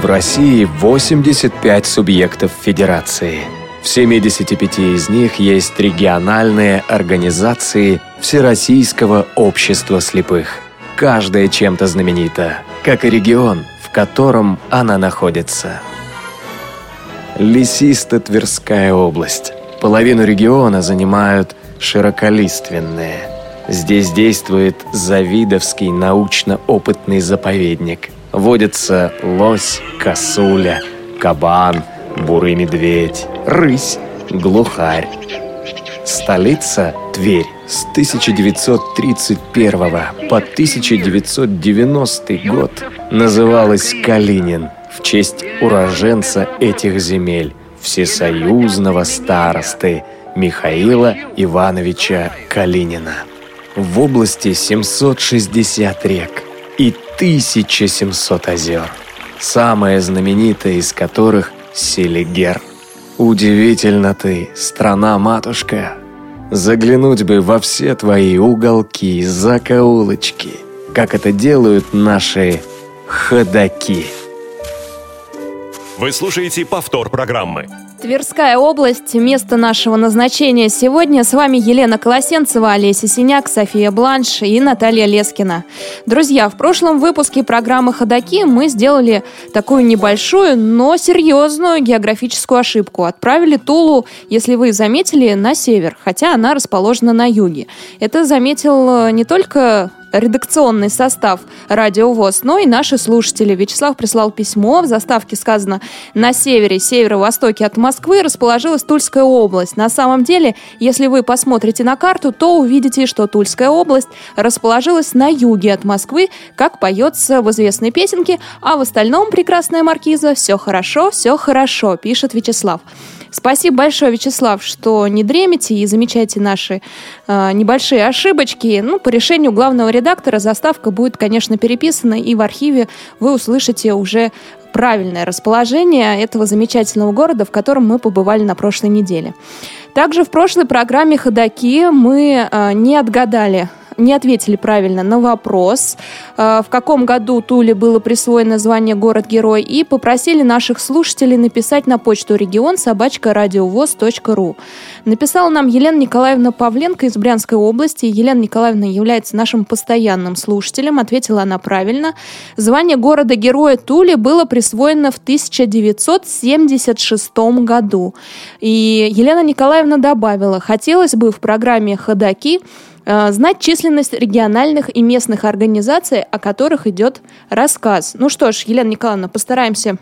В России 85 субъектов федерации. В 75 из них есть региональные организации Всероссийского общества слепых. Каждая чем-то знаменита, как и регион, в котором она находится. Лесисто-Тверская область. Половину региона занимают широколиственные. Здесь действует Завидовский научно-опытный заповедник. Водятся лось, косуля, кабан, бурый медведь, рысь, глухарь. Столица – Тверь. С 1931 по 1990 год называлась Калинин в честь уроженца этих земель, всесоюзного старосты Михаила Ивановича Калинина. В области 760 рек 1700 озер, самое знаменитое из которых – Селигер. Удивительно ты, страна-матушка, заглянуть бы во все твои уголки, закоулочки, как это делают наши ходаки. Вы слушаете повтор программы. Тверская область – место нашего назначения сегодня. С вами Елена Колосенцева, Олеся Синяк, София Бланш и Наталья Лескина. Друзья, в прошлом выпуске программы «Ходоки» мы сделали такую небольшую, но серьезную географическую ошибку. Отправили Тулу, если вы заметили, на север, хотя она расположена на юге. Это заметил э, не только редакционный состав Радио ВОЗ, но и наши слушатели. Вячеслав прислал письмо, в заставке сказано «На севере, северо-востоке от Москвы расположилась Тульская область». На самом деле, если вы посмотрите на карту, то увидите, что Тульская область расположилась на юге от Москвы, как поется в известной песенке, а в остальном, прекрасная маркиза, все хорошо, все хорошо, пишет Вячеслав. Спасибо большое, Вячеслав, что не дремите и замечаете наши э, небольшие ошибочки. Ну, по решению главного редактора заставка будет, конечно, переписана, и в архиве вы услышите уже правильное расположение этого замечательного города, в котором мы побывали на прошлой неделе. Также в прошлой программе «Ходоки» мы э, не отгадали не ответили правильно на вопрос, э, в каком году Туле было присвоено звание «Город-герой», и попросили наших слушателей написать на почту регион собачка радиовоз.ру. Написала нам Елена Николаевна Павленко из Брянской области. Елена Николаевна является нашим постоянным слушателем. Ответила она правильно. Звание города-героя Тули было присвоено в 1976 году. И Елена Николаевна добавила, хотелось бы в программе «Ходоки» знать численность региональных и местных организаций, о которых идет рассказ. Ну что ж, Елена Николаевна, постараемся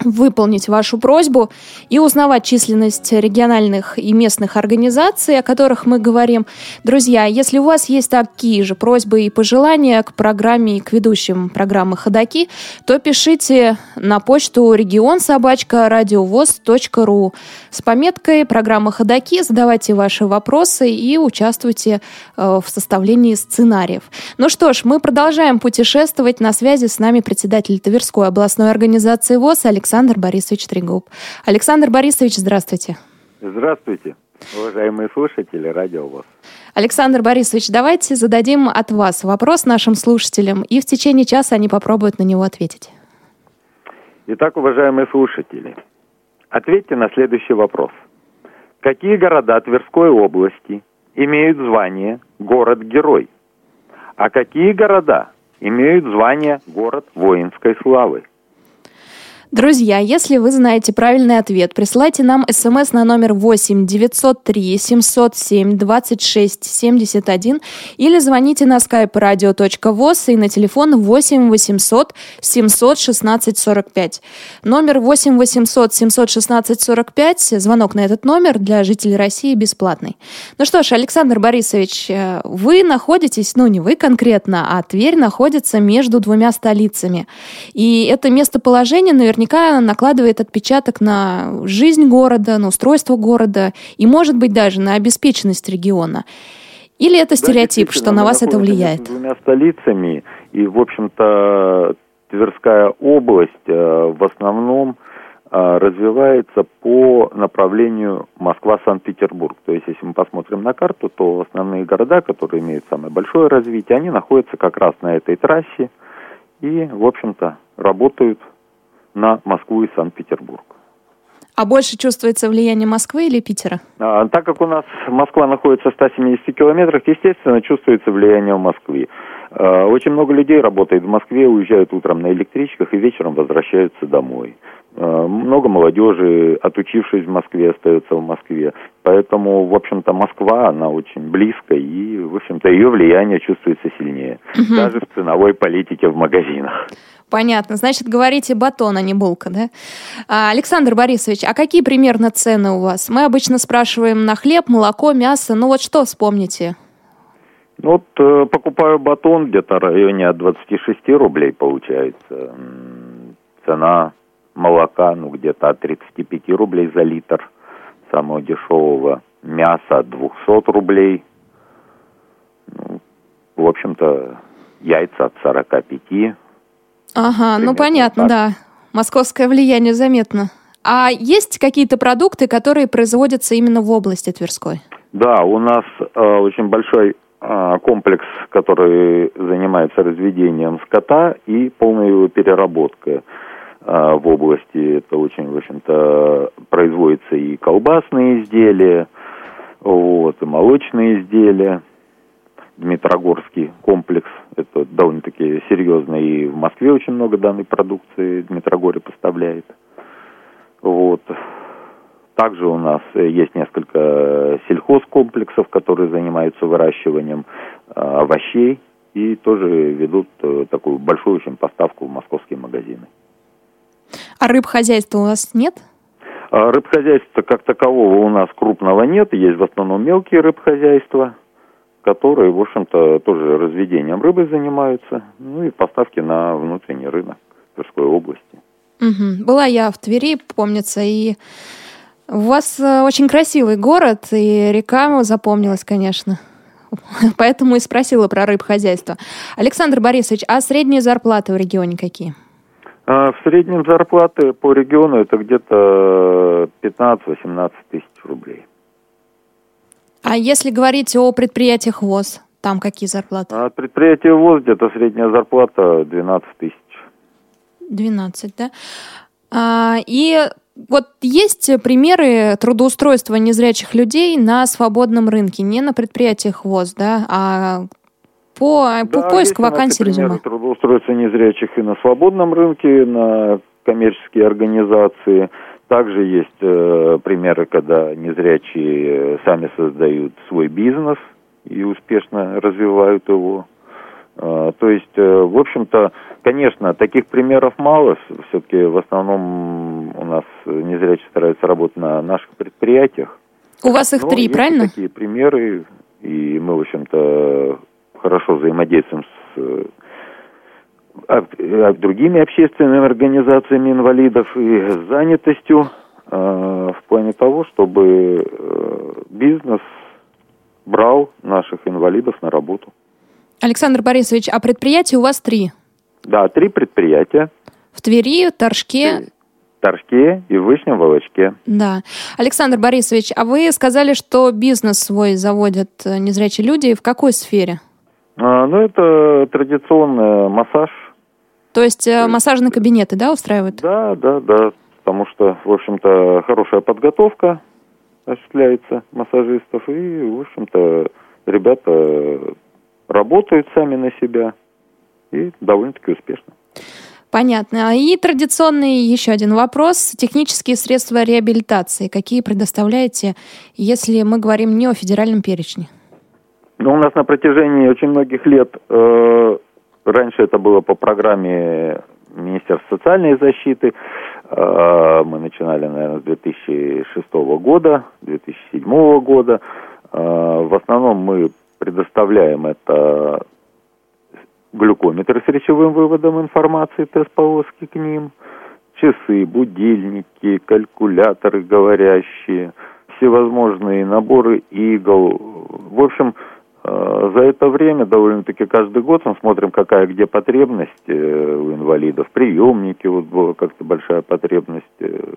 выполнить вашу просьбу и узнавать численность региональных и местных организаций, о которых мы говорим. Друзья, если у вас есть такие же просьбы и пожелания к программе и к ведущим программы «Ходоки», то пишите на почту регион собачка радиовоз.ру с пометкой «Программа «Ходоки», задавайте ваши вопросы и участвуйте э, в составлении сценариев. Ну что ж, мы продолжаем путешествовать. На связи с нами председатель Тверской областной организации ВОЗ Александр Александр Борисович Трегуб. Александр Борисович, здравствуйте. Здравствуйте, уважаемые слушатели Радио ВОЗ. Александр Борисович, давайте зададим от вас вопрос нашим слушателям, и в течение часа они попробуют на него ответить. Итак, уважаемые слушатели, ответьте на следующий вопрос. Какие города Тверской области имеют звание «город-герой», а какие города имеют звание «город воинской славы»? Друзья, если вы знаете правильный ответ, присылайте нам смс на номер 8 903 707 26 71 или звоните на skype radio.voz и на телефон 8 800 716 45. Номер 8 800 716 45, звонок на этот номер для жителей России бесплатный. Ну что ж, Александр Борисович, э, вы находитесь, ну не вы конкретно, а Тверь находится между двумя столицами. И это местоположение наверняка наверняка накладывает отпечаток на жизнь города, на устройство города и, может быть, даже на обеспеченность региона. Или это стереотип, да, что на вас это влияет? Двумя столицами, и, в общем-то, Тверская область э, в основном э, развивается по направлению Москва-Санкт-Петербург. То есть, если мы посмотрим на карту, то основные города, которые имеют самое большое развитие, они находятся как раз на этой трассе и, в общем-то, работают на Москву и Санкт-Петербург. А больше чувствуется влияние Москвы или Питера? А, так как у нас Москва находится в 170 километрах, естественно, чувствуется влияние в Москве. А, очень много людей работает в Москве, уезжают утром на электричках и вечером возвращаются домой. А, много молодежи, отучившись в Москве, остается в Москве. Поэтому, в общем-то, Москва, она очень близко, и, в общем-то, ее влияние чувствуется сильнее. Угу. Даже в ценовой политике в магазинах. Понятно. Значит, говорите батон, а не булка, да? А, Александр Борисович, а какие примерно цены у вас? Мы обычно спрашиваем на хлеб, молоко, мясо. Ну вот что вспомните? Ну вот э, покупаю батон где-то в районе от 26 рублей получается. Цена молока, ну где-то от 35 рублей за литр самого дешевого. Мясо от 200 рублей. Ну, в общем-то, яйца от 45 Ага, ну понятно, так. да. Московское влияние заметно. А есть какие-то продукты, которые производятся именно в области Тверской? Да, у нас э, очень большой э, комплекс, который занимается разведением скота и полной его переработкой э, в области. Это очень, в общем-то, производятся и колбасные изделия, вот, и молочные изделия. Дмитрогорский комплекс. Это довольно-таки серьезно. И в Москве очень много данной продукции Дмитрогорье поставляет. Вот. Также у нас есть несколько сельхозкомплексов, которые занимаются выращиванием э, овощей и тоже ведут э, такую большую очень поставку в московские магазины. А рыбхозяйства у вас нет? А рыбхозяйства как такового у нас крупного нет, есть в основном мелкие рыбхозяйства которые, в общем-то, тоже разведением рыбы занимаются, ну и поставки на внутренний рынок Тверской области. Угу. Была я в Твери, помнится, и у вас э, очень красивый город, и река запомнилась, конечно. Поэтому и спросила про рыбхозяйство. Александр Борисович, а средние зарплаты в регионе какие? А, в среднем зарплаты по региону это где-то 15-18 тысяч рублей. А если говорить о предприятиях ВОЗ, там какие зарплаты? А предприятие ВОЗ где-то средняя зарплата 12 тысяч. 12, да? А, и вот есть примеры трудоустройства незрячих людей на свободном рынке, не на предприятиях ВОЗ, да, а по, да, по поиску вакансий резюме. трудоустройства незрячих и на свободном рынке, на коммерческие организации – также есть э, примеры, когда незрячие сами создают свой бизнес и успешно развивают его. Э, то есть, э, в общем-то, конечно, таких примеров мало. Все-таки в основном у нас незрячие стараются работать на наших предприятиях. У вас их Но три, правильно? такие примеры, и мы, в общем-то, хорошо взаимодействуем с другими общественными организациями инвалидов и занятостью э, в плане того, чтобы э, бизнес брал наших инвалидов на работу. Александр Борисович, а предприятия у вас три? Да, три предприятия. В Твери, Торжке. Торжке и в Вышнем Волочке. Да. Александр Борисович, а вы сказали, что бизнес свой заводят э, незрячие люди. В какой сфере? А, ну, это традиционный массаж, то есть э, массажные кабинеты, да, устраивают? Да, да, да. Потому что, в общем-то, хорошая подготовка осуществляется массажистов. И, в общем-то, ребята работают сами на себя и довольно-таки успешно. Понятно. И традиционный еще один вопрос. Технические средства реабилитации. Какие предоставляете, если мы говорим не о федеральном перечне? Ну, у нас на протяжении очень многих лет э, Раньше это было по программе Министерства социальной защиты. Э, мы начинали, наверное, с 2006 года, 2007 года. Э, в основном мы предоставляем это глюкометры с речевым выводом информации, тест-полоски к ним, часы, будильники, калькуляторы говорящие, всевозможные наборы игл. В общем, за это время, довольно-таки каждый год мы смотрим, какая где потребность э, у инвалидов. Приемники, вот была как-то большая потребность. Э.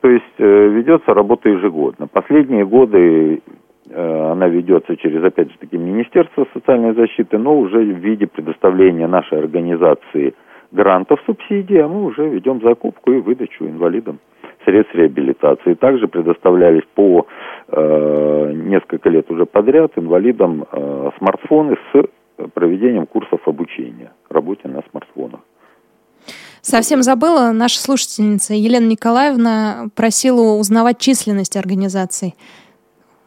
То есть ведется работа ежегодно. Последние годы она ведется через, опять же таки, Министерство социальной защиты, но уже в виде предоставления нашей организации грантов субсидий, а мы уже ведем закупку и выдачу инвалидам средств реабилитации. Также предоставлялись по э, несколько лет уже подряд инвалидам э, смартфоны с проведением курсов обучения работе на смартфонах. Совсем забыла, наша слушательница Елена Николаевна просила узнавать численность организаций.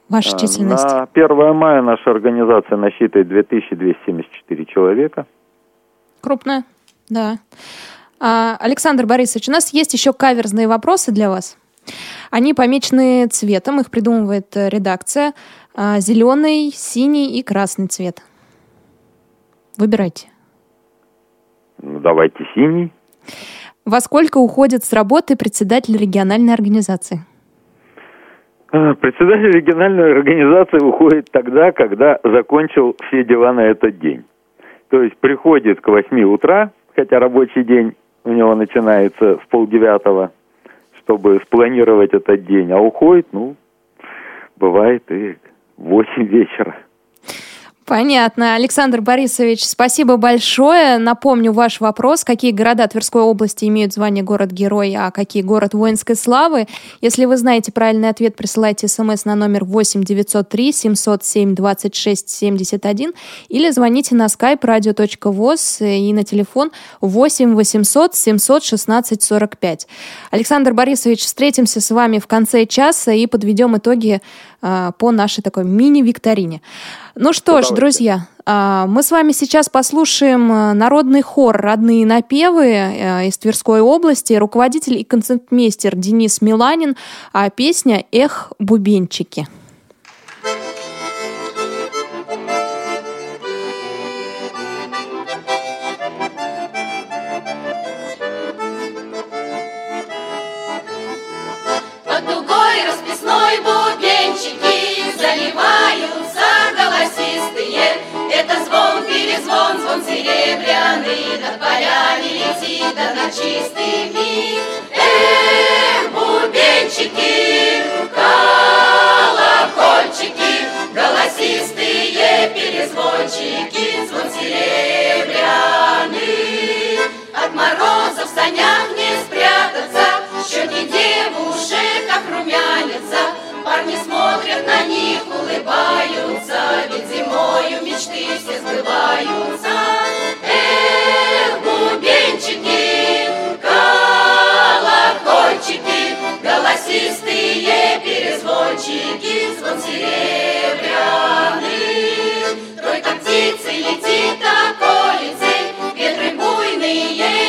Ваша а, численность? На 1 мая наша организация насчитывает 2274 человека. Крупная, да. А, Александр Борисович, у нас есть еще каверзные вопросы для вас. Они помечены цветом, их придумывает редакция. А, Зеленый, синий и красный цвет. Выбирайте. Ну, давайте синий. Во сколько уходит с работы председатель региональной организации? А, председатель региональной организации уходит тогда, когда закончил все дела на этот день. То есть приходит к 8 утра, хотя рабочий день у него начинается в полдевятого, чтобы спланировать этот день, а уходит, ну, бывает и в 8 вечера. Понятно. Александр Борисович, спасибо большое. Напомню ваш вопрос. Какие города Тверской области имеют звание город-герой, а какие город воинской славы? Если вы знаете правильный ответ, присылайте смс на номер 8 903 707 26 71 или звоните на skype radio.voz и на телефон 8 800 716 45. Александр Борисович, встретимся с вами в конце часа и подведем итоги по нашей такой мини-викторине. Ну что ж, друзья, а, мы с вами сейчас послушаем а, народный хор «Родные напевы» из Тверской области, руководитель и концертмейстер Денис Миланин, а песня «Эх, бубенчики». Звон серебряный Над полями летит, да на чистый миг. Эх, бубенчики, колокольчики, Голосистые перезвончики, Звон серебряный. От мороза в санях не спрятаться, Щеки девушек как румянятся, Парни смотрят на них, улыбаются, Ведь зимою мечты все сбываются. Эх, бубенчики, колокольчики, Голосистые перезвончики, Звон серебряный. Тройка птицы летит околицей, Ветры буйные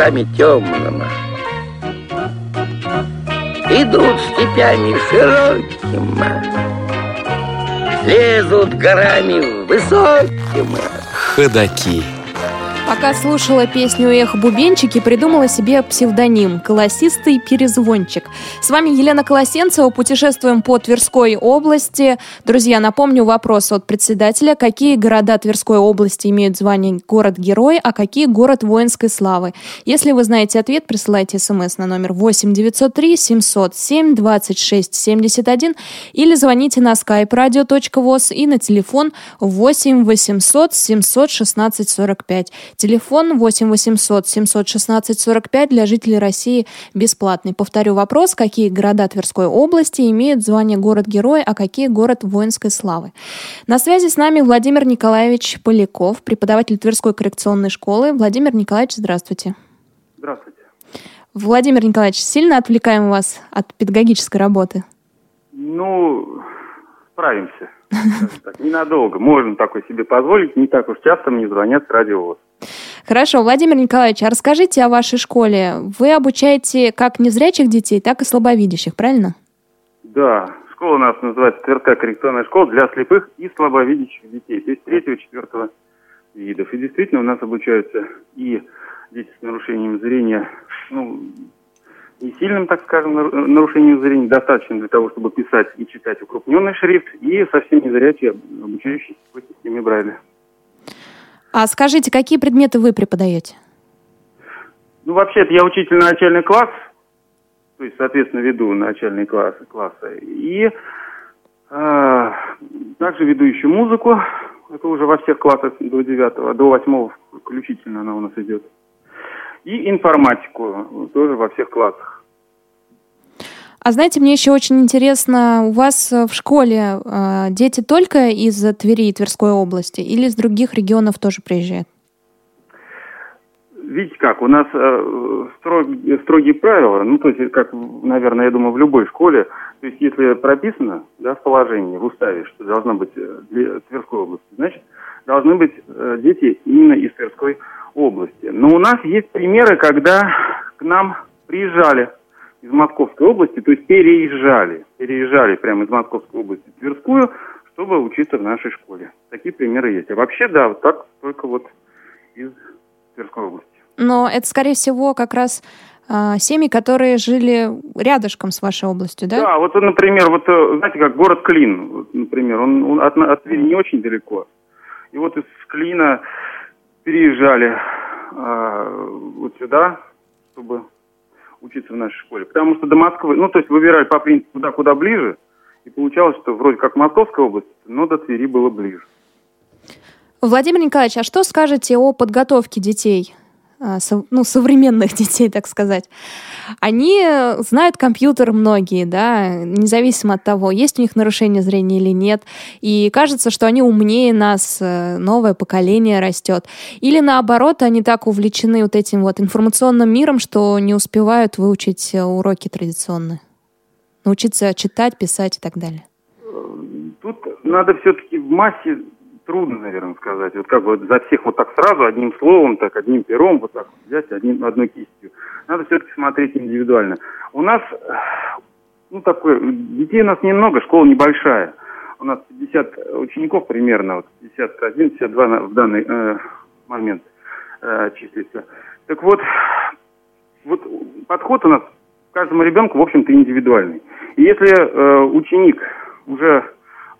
лесами темными, Идут степями широкими, Лезут горами высокими. Ходаки. Пока слушала песню «Эх, бубенчики», придумала себе псевдоним «Колосистый перезвончик». С вами Елена Колосенцева, путешествуем по Тверской области. Друзья, напомню вопрос от председателя. Какие города Тверской области имеют звание «Город-герой», а какие «Город воинской славы»? Если вы знаете ответ, присылайте смс на номер 8 903 707 26 71 или звоните на skype radio.voz и на телефон 8 800 716 45. Телефон 8 800 716 45 для жителей России бесплатный. Повторю вопрос, какие города Тверской области имеют звание город-герой, а какие город воинской славы. На связи с нами Владимир Николаевич Поляков, преподаватель Тверской коррекционной школы. Владимир Николаевич, здравствуйте. Здравствуйте. Владимир Николаевич, сильно отвлекаем вас от педагогической работы? Ну, справимся. Так, ненадолго. Можем такое себе позволить. Не так уж часто мне звонят с радиовоз. Хорошо, Владимир Николаевич, а расскажите о вашей школе. Вы обучаете как незрячих детей, так и слабовидящих, правильно? Да, школа у нас называется Тверская коррекционная школа для слепых и слабовидящих детей, то есть третьего, четвертого видов. И действительно у нас обучаются и дети с нарушением зрения, ну, не сильным, так скажем, нарушением зрения, достаточно для того, чтобы писать и читать укрупненный шрифт, и совсем незрячие, обучающиеся по системе Брайля. А скажите, какие предметы вы преподаете? Ну, вообще-то я учитель начальный класс, то есть, соответственно, веду начальные классы, классы. И э, также веду еще музыку, это уже во всех классах до девятого, до восьмого включительно она у нас идет. И информатику тоже во всех классах. А знаете, мне еще очень интересно, у вас э, в школе э, дети только из Твери и Тверской области или из других регионов тоже приезжают? Видите как, у нас э, строгие, строгие правила, ну, то есть, как, наверное, я думаю, в любой школе, то есть, если прописано, да, в положении, в уставе, что должно быть э, для Тверской области, значит, должны быть э, дети именно из Тверской области. Но у нас есть примеры, когда к нам приезжали из Московской области, то есть переезжали, переезжали прямо из Московской области в Тверскую, чтобы учиться в нашей школе. Такие примеры есть. А вообще, да, вот так только вот из Тверской области. Но это, скорее всего, как раз э, семьи, которые жили рядышком с вашей областью, да? Да, вот, например, вот, э, знаете, как город Клин, вот, например, он, он от, от Твери не очень далеко. И вот из Клина переезжали э, вот сюда, чтобы учиться в нашей школе. Потому что до Москвы, ну, то есть выбирали по принципу туда, куда ближе, и получалось, что вроде как Московская область, но до Твери было ближе. Владимир Николаевич, а что скажете о подготовке детей а, ну, современных детей, так сказать, они знают компьютер многие, да, независимо от того, есть у них нарушение зрения или нет. И кажется, что они умнее нас, э, новое поколение растет. Или наоборот, они так увлечены вот этим вот информационным миром, что не успевают выучить э, уроки традиционные. Научиться читать, писать и так далее. Тут надо все-таки в массе трудно, наверное, сказать. Вот как бы за всех вот так сразу, одним словом, так, одним пером, вот так взять, одним, одной кистью. Надо все-таки смотреть индивидуально. У нас, ну, такое, детей у нас немного, школа небольшая. У нас 50 учеников примерно, вот 51, 52 в данный э, момент э, числится. Так вот, вот подход у нас к каждому ребенку, в общем-то, индивидуальный. И если э, ученик уже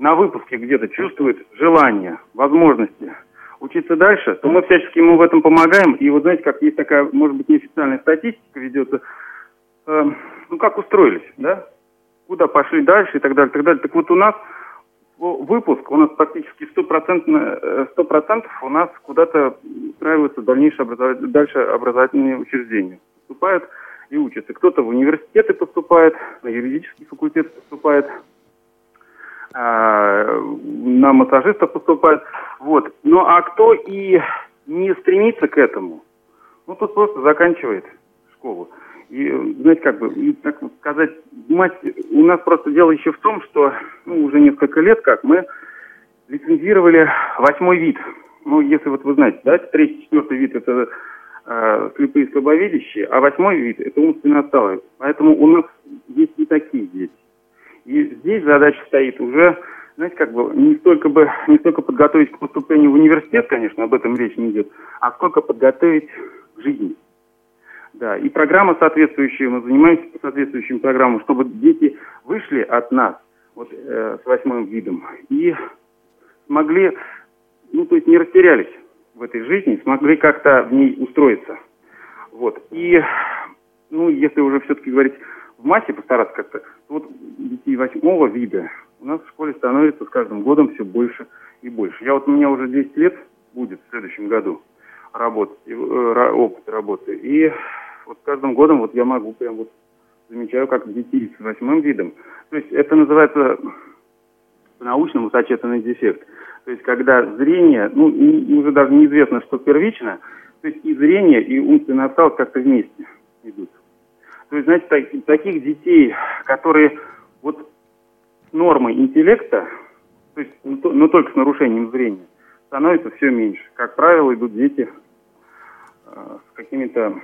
на выпуске где-то чувствует желание, возможности учиться дальше, то мы всячески ему в этом помогаем. И вот знаете, как есть такая, может быть, неофициальная статистика ведется, э, ну как устроились, да? Куда пошли дальше и так далее, так далее. Так вот у нас выпуск, у нас практически 100%, 100% э, у нас куда-то устраиваются дальнейшие образовать, дальше образовательные учреждения. Поступают и учатся. Кто-то в университеты поступает, на юридический факультет поступает, на массажистов поступает. Вот. Ну а кто и не стремится к этому, ну тот просто заканчивает школу. И, знаете, как бы, и, так сказать, мать, у нас просто дело еще в том, что ну, уже несколько лет как мы лицензировали восьмой вид. Ну, если вот вы знаете, да, третий, четвертый вид это э, слепые слабовидящие, а восьмой вид это умственно отсталые. Поэтому у нас есть и такие дети. И здесь задача стоит уже знаете, как бы не столько бы не столько подготовить к поступлению в университет, конечно, об этом речь не идет, а сколько подготовить к жизни. Да, и программа соответствующая, мы занимаемся соответствующим программам, чтобы дети вышли от нас вот, э, с восьмым видом и смогли, ну, то есть не растерялись в этой жизни, смогли как-то в ней устроиться. Вот. И, ну, если уже все-таки говорить в массе, постараться как-то, вот детей восьмого вида у нас в школе становится с каждым годом все больше и больше. Я вот у меня уже 10 лет будет в следующем году работать, э, опыт работы. И вот с каждым годом вот я могу прям вот замечаю, как детей с восьмым видом. То есть это называется по-научному сочетанный дефект. То есть когда зрение, ну, уже даже неизвестно, что первично, то есть и зрение, и умственный осталок как-то вместе идут. То есть, знаете, так, таких детей, которые вот нормы интеллекта, то есть, но ну, только с нарушением зрения, становится все меньше. Как правило, идут дети э, с какими-то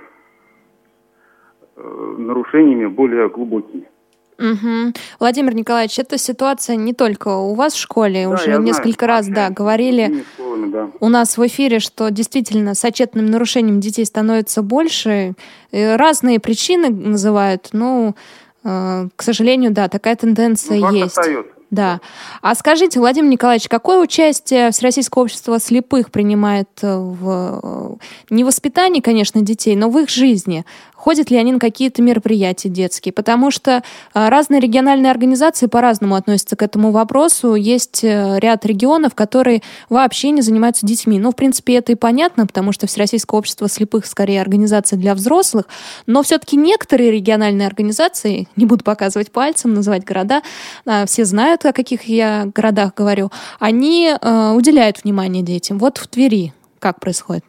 э, нарушениями более глубокими. Угу. Владимир Николаевич, эта ситуация не только у вас в школе, да, уже несколько знаю, раз да, говорили школами, да. у нас в эфире, что действительно с отчетным нарушением детей становится больше. Разные причины называют, но, э, к сожалению, да, такая тенденция ну, есть. Остается. Да. А скажите, Владимир Николаевич, какое участие Всероссийское общество слепых принимает в не воспитании, конечно, детей, но в их жизни? Ходят ли они на какие-то мероприятия детские, потому что а, разные региональные организации по-разному относятся к этому вопросу. Есть э, ряд регионов, которые вообще не занимаются детьми. Ну, в принципе, это и понятно, потому что Всероссийское общество слепых скорее организация для взрослых, но все-таки некоторые региональные организации, не буду показывать пальцем, называть города, а, все знают, о каких я городах говорю, они э, уделяют внимание детям. Вот в Твери как происходит?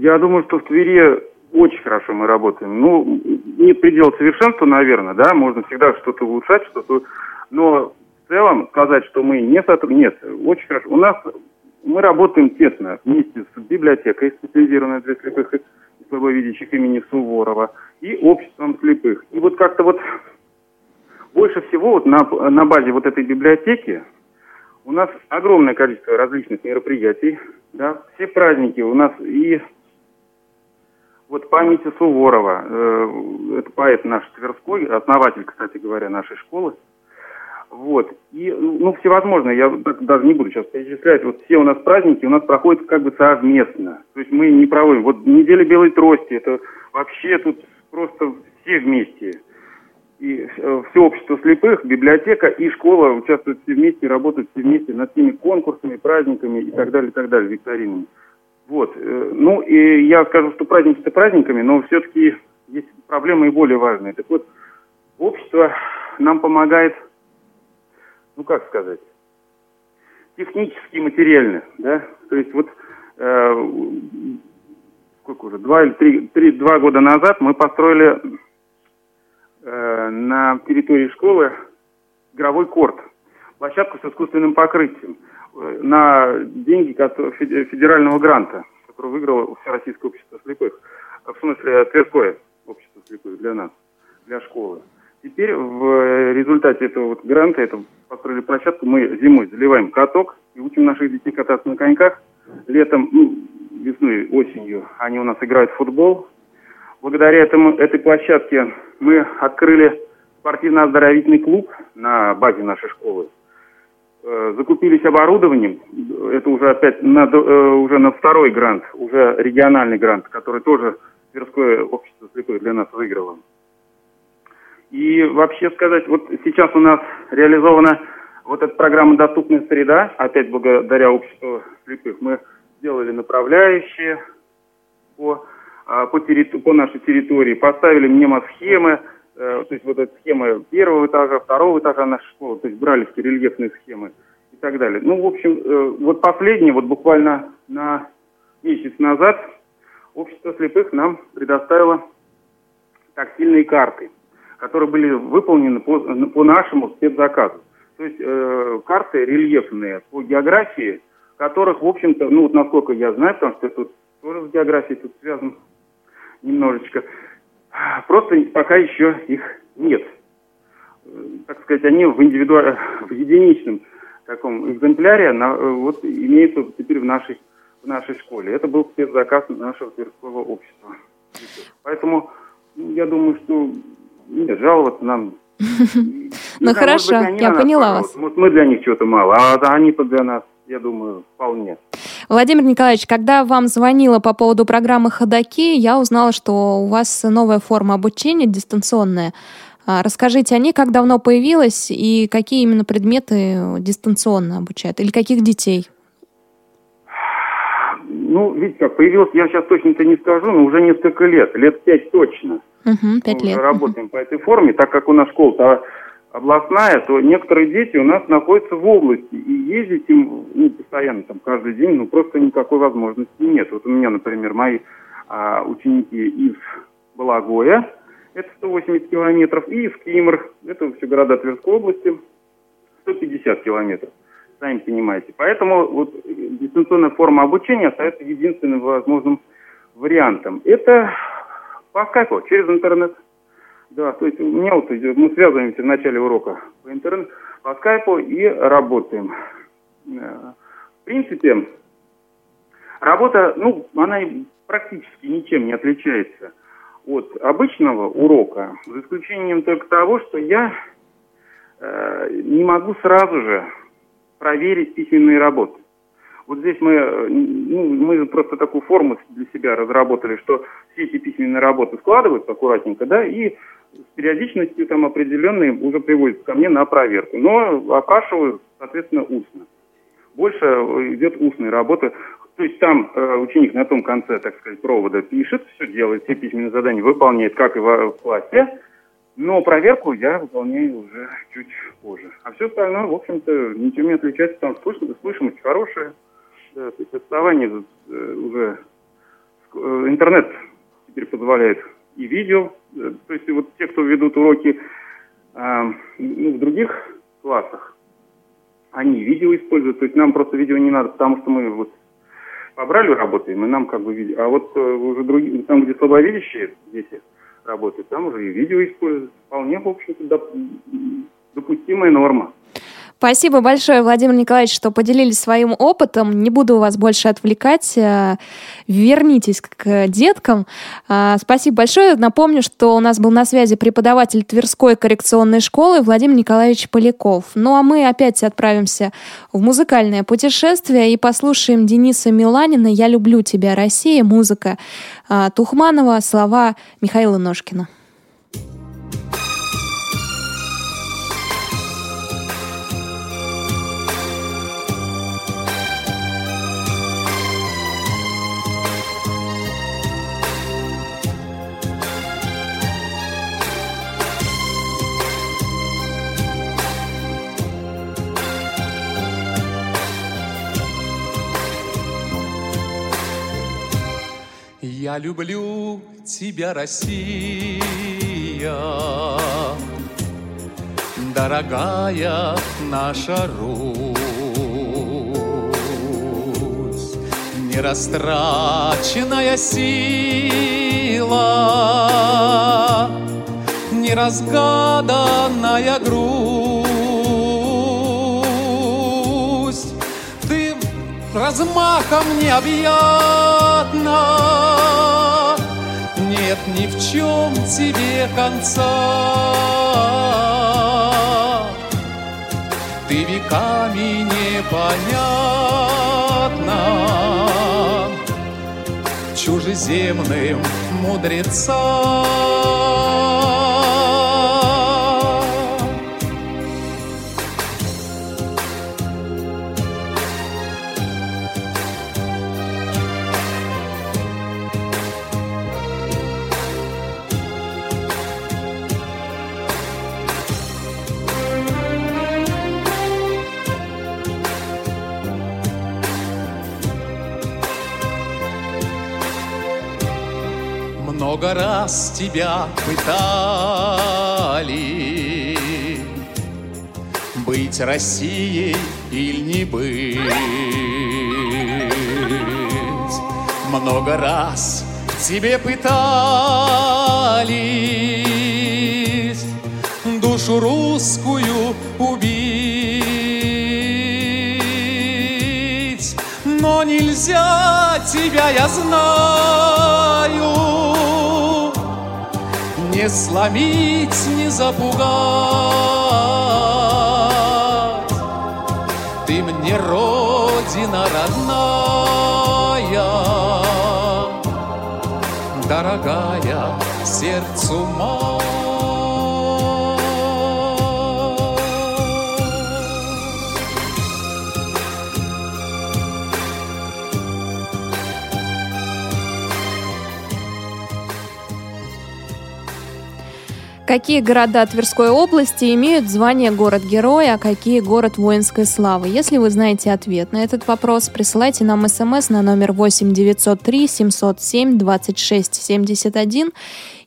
Я думаю, что в Твери очень хорошо мы работаем. Ну, нет предела совершенства, наверное, да, можно всегда что-то улучшать, что-то... Но в целом сказать, что мы не сотрудничаем, нет, очень хорошо. У нас мы работаем тесно вместе с библиотекой, специализированной для слепых и слабовидящих имени Суворова, и обществом слепых. И вот как-то вот больше всего вот на, на базе вот этой библиотеки у нас огромное количество различных мероприятий, да, все праздники у нас и вот памяти Суворова, э, это поэт наш Тверской, основатель, кстати говоря, нашей школы. Вот. И, ну, всевозможные, я даже не буду сейчас перечислять, вот все у нас праздники у нас проходят как бы совместно. То есть мы не проводим. Вот неделя белой трости, это вообще тут просто все вместе. И э, все общество слепых, библиотека и школа участвуют все вместе, работают все вместе над теми конкурсами, праздниками и так далее, и так далее, викторинами. Вот. Э, ну, и я скажу, что праздники-то праздниками, но все-таки есть проблемы и более важные. Так вот, общество нам помогает, ну, как сказать, технически и материально, да. То есть вот э, сколько уже, два или три, три, два года назад мы построили э, на территории школы игровой корт, площадку с искусственным покрытием на деньги федерального гранта, который выиграло Всероссийское общество слепых. В смысле, Тверское общество слепых для нас, для школы. Теперь в результате этого вот гранта, это построили площадку, мы зимой заливаем каток и учим наших детей кататься на коньках. Летом, ну, весной, осенью они у нас играют в футбол. Благодаря этому, этой площадке мы открыли спортивно-оздоровительный клуб на базе нашей школы. Э, закупились оборудованием, это уже опять на, э, уже на второй грант, уже региональный грант, который тоже Тверское общество слепых для нас выиграло. И вообще сказать, вот сейчас у нас реализована вот эта программа «Доступная среда», опять благодаря обществу слепых, мы сделали направляющие по, а, по, по нашей территории, поставили мнемосхемы, Э, то есть вот эта схема первого этажа, второго этажа нашей школы, то есть брали все рельефные схемы и так далее. Ну, в общем, э, вот последнее, вот буквально на месяц назад общество слепых нам предоставило тактильные карты, которые были выполнены по, по нашему спецзаказу. То есть э, карты рельефные по географии, которых, в общем-то, ну вот насколько я знаю, потому что тут тоже с географией тут связан немножечко, Просто пока еще их нет. Так сказать, они в, индивиду... в единичном таком экземпляре на, вот имеется теперь в нашей, в нашей школе. Это был спецзаказ нашего Тверского общества. Поэтому ну, я думаю, что нет, жаловаться нам... Ну хорошо, я поняла вас. Может, мы для них чего-то мало, а они для нас, я думаю, вполне. Владимир Николаевич, когда вам звонила по поводу программы «Ходоки», я узнала, что у вас новая форма обучения дистанционная. А, расскажите о ней, как давно появилась и какие именно предметы дистанционно обучают, или каких детей? Ну, видите, как появилась, я сейчас точно-то не скажу, но уже несколько лет, лет пять точно. Угу, пять Мы лет. работаем по этой форме, так как у нас школа-то областная, то некоторые дети у нас находятся в области, и ездить им ну, постоянно, там, каждый день, ну, просто никакой возможности нет. Вот у меня, например, мои а, ученики из Балагоя, это 180 километров, и из Кимр, это все города Тверской области, 150 километров, сами понимаете. Поэтому вот дистанционная форма обучения остается единственным возможным вариантом. Это по скайпу, через интернет. Да, то есть у меня вот мы связываемся в начале урока по интернету, по скайпу и работаем. Э, в принципе, работа, ну, она практически ничем не отличается от обычного урока, за исключением только того, что я э, не могу сразу же проверить письменные работы. Вот здесь мы, э, ну, мы просто такую форму для себя разработали, что все эти письменные работы складываются аккуратненько, да, и с периодичностью там определенные уже приводятся ко мне на проверку. Но опрашиваю, соответственно, устно. Больше э, идет устная работа. То есть там э, ученик на том конце, так сказать, провода пишет, все делает, все письменные задания выполняет, как и в, в классе. Но проверку я выполняю уже чуть позже. А все остальное, в общем-то, ничем не отличается. Там слышимость, слышимость хорошая. Да, то есть отставание э, уже... Э, интернет теперь позволяет и видео. Э, то есть вот те, кто ведут уроки э, ну, в других классах, они видео используют. То есть нам просто видео не надо, потому что мы вот побрали работаем, и нам как бы видео. А вот э, уже другие, там, где слабовидящие дети работают, там уже и видео используют. Вполне, в общем-то, доп, допустимая норма. Спасибо большое, Владимир Николаевич, что поделились своим опытом. Не буду вас больше отвлекать. Э, вернитесь к деткам. Э, спасибо большое. Напомню, что у нас был на связи преподаватель Тверской коррекционной школы Владимир Николаевич Поляков. Ну а мы опять отправимся в музыкальное путешествие и послушаем Дениса Миланина «Я люблю тебя, Россия», музыка э, Тухманова, слова Михаила Ножкина. Я люблю тебя, Россия, дорогая наша Русь, нерастраченная сила, неразгаданная грусть. Размахом необъятна, нет ни в чем тебе конца. Ты веками непонятна чужеземным мудрецам. Много раз тебя пытали. Быть Россией или не быть? Много раз тебе пытались. Душу русскую убить. Но нельзя тебя, я знаю, не сломить, не запугать. Ты мне родина родная, дорогая сердцу моему. Какие города Тверской области имеют звание город-герой, а какие город воинской славы? Если вы знаете ответ на этот вопрос, присылайте нам смс на номер 8 903 707 26 71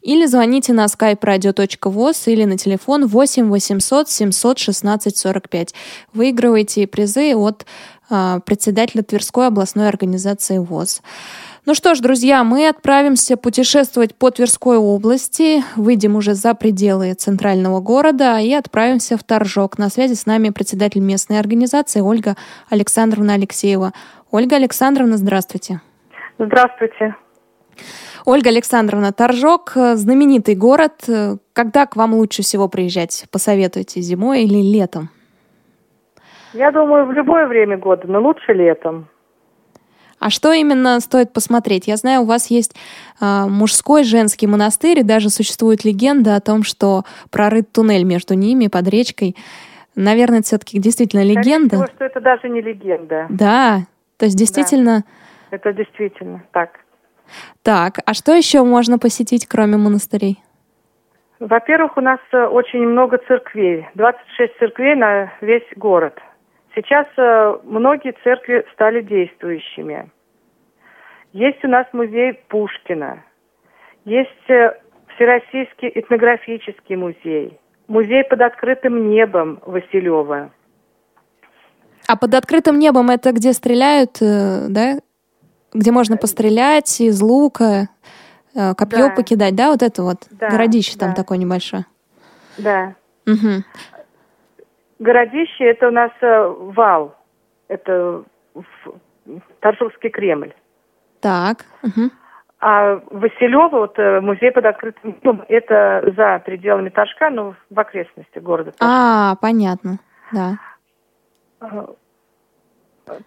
или звоните на skype radio.voz или на телефон 8 800 716 45. Выигрывайте призы от э, председателя Тверской областной организации ВОЗ. Ну что ж, друзья, мы отправимся путешествовать по Тверской области, выйдем уже за пределы центрального города и отправимся в Торжок. На связи с нами председатель местной организации Ольга Александровна Алексеева. Ольга Александровна, здравствуйте. Здравствуйте. Ольга Александровна, Торжок – знаменитый город. Когда к вам лучше всего приезжать? Посоветуйте, зимой или летом? Я думаю, в любое время года, но лучше летом. А что именно стоит посмотреть? Я знаю, у вас есть э, мужской, женский монастырь, и даже существует легенда о том, что прорыт туннель между ними под речкой. Наверное, это все-таки действительно легенда. Всего, что это даже не легенда. Да, то есть действительно. Да, это действительно так. Так, а что еще можно посетить, кроме монастырей? Во-первых, у нас э, очень много церквей. 26 церквей на весь город. Сейчас э, многие церкви стали действующими. Есть у нас музей Пушкина, есть э, Всероссийский этнографический музей, музей под открытым небом Василева. А под открытым небом это где стреляют, э, да? Где можно пострелять из лука, копье да. покидать, да, вот это вот да, городище да. там такое небольшое. Да. Угу. Городище это у нас э, вал. Это Торжковский Кремль. Так. Угу. А Василева, вот э, музей под открытым небом, это за пределами Торжка, ну, в окрестности города. Торжка. А, понятно, да.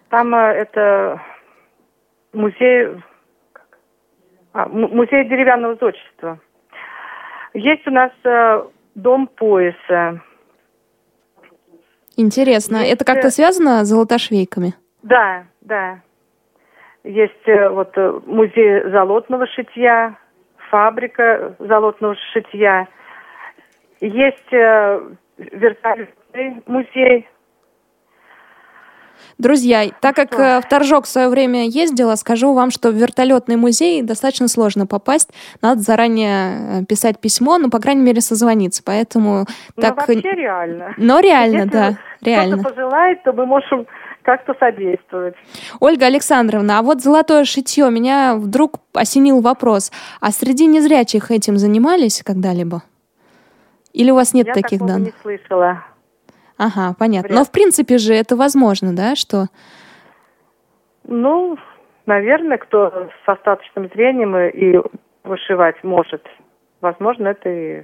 Там э, это музей, а, музей деревянного зодчества. Есть у нас дом пояса. Интересно. Есть, Это как-то связано с золотошвейками? Да, да. Есть э, вот э, музей золотного шитья, фабрика золотного шитья. Есть э, вертолетный музей Друзья, так как? Э, в Торжок в свое время ездила, скажу вам, что в вертолетный музей достаточно сложно попасть. Надо заранее э, писать письмо, ну, по крайней мере, созвониться. Поэтому ну, так... вообще реально. Но реально, Если да, реально. кто-то пожелает, то мы можем как-то содействовать. Ольга Александровна, а вот золотое шитье, меня вдруг осенил вопрос. А среди незрячих этим занимались когда-либо? Или у вас нет Я таких данных? Я не слышала. Ага, понятно. Вряд. Но в принципе же это возможно, да, что? Ну, наверное, кто с остаточным зрением и вышивать может. Возможно, это и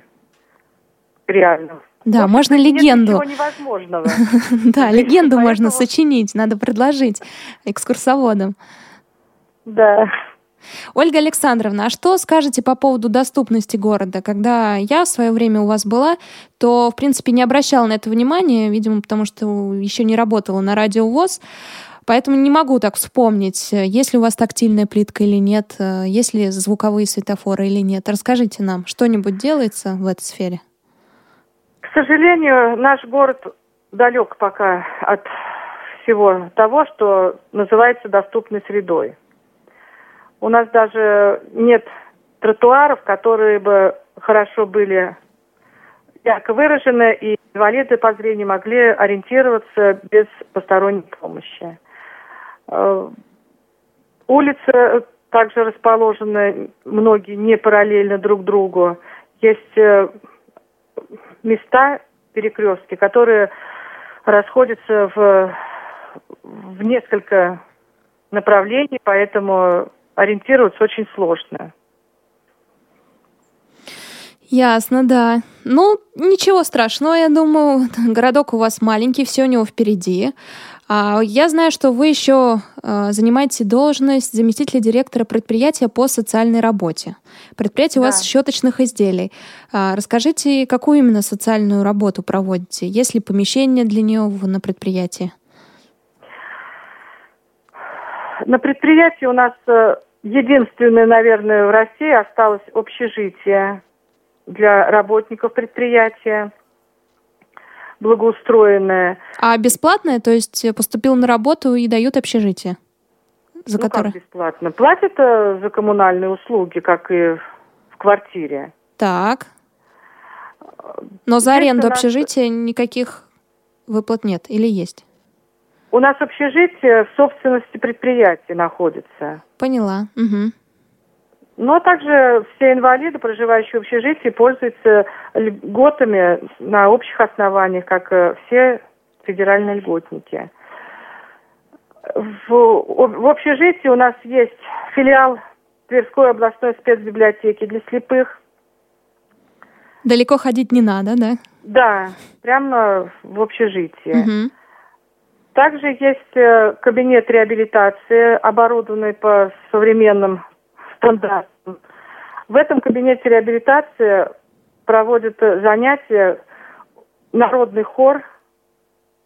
реально. Да, можно легенду. Нет невозможного. Да, легенду можно сочинить, надо предложить экскурсоводам. Да. Ольга Александровна, а что скажете по поводу доступности города? Когда я в свое время у вас была, то, в принципе, не обращала на это внимания, видимо, потому что еще не работала на радио ВОЗ. Поэтому не могу так вспомнить, есть ли у вас тактильная плитка или нет, есть ли звуковые светофоры или нет. Расскажите нам, что-нибудь делается в этой сфере? К сожалению, наш город далек пока от всего того, что называется доступной средой. У нас даже нет тротуаров, которые бы хорошо были ярко выражены, и инвалиды по зрению могли ориентироваться без посторонней помощи. Э, улицы также расположены, многие не параллельно друг другу. Есть э, места, перекрестки, которые расходятся в, в несколько направлений, поэтому ориентироваться очень сложно. Ясно, да. Ну, ничего страшного, я думаю. Городок у вас маленький, все у него впереди. А я знаю, что вы еще э, занимаете должность заместителя директора предприятия по социальной работе. Предприятие да. у вас щеточных изделий. А, расскажите, какую именно социальную работу проводите? Есть ли помещение для нее на предприятии? На предприятии у нас э, единственное, наверное, в России осталось общежитие для работников предприятия благоустроенное. А бесплатное, то есть поступил на работу и дают общежитие? За ну, которое... как бесплатно? Платят э, за коммунальные услуги, как и в квартире. Так. Но за аренду общежития никаких выплат нет или есть? У нас общежитие в собственности предприятия находится. Поняла. Угу. Но ну, а также все инвалиды, проживающие в общежитии, пользуются льготами на общих основаниях, как все федеральные льготники. В, в общежитии у нас есть филиал Тверской областной спецбиблиотеки для слепых. Далеко ходить не надо, да? Да, прямо в общежитии. Угу. Также есть э, кабинет реабилитации, оборудованный по современным стандартам. В этом кабинете реабилитации проводят занятия народный хор,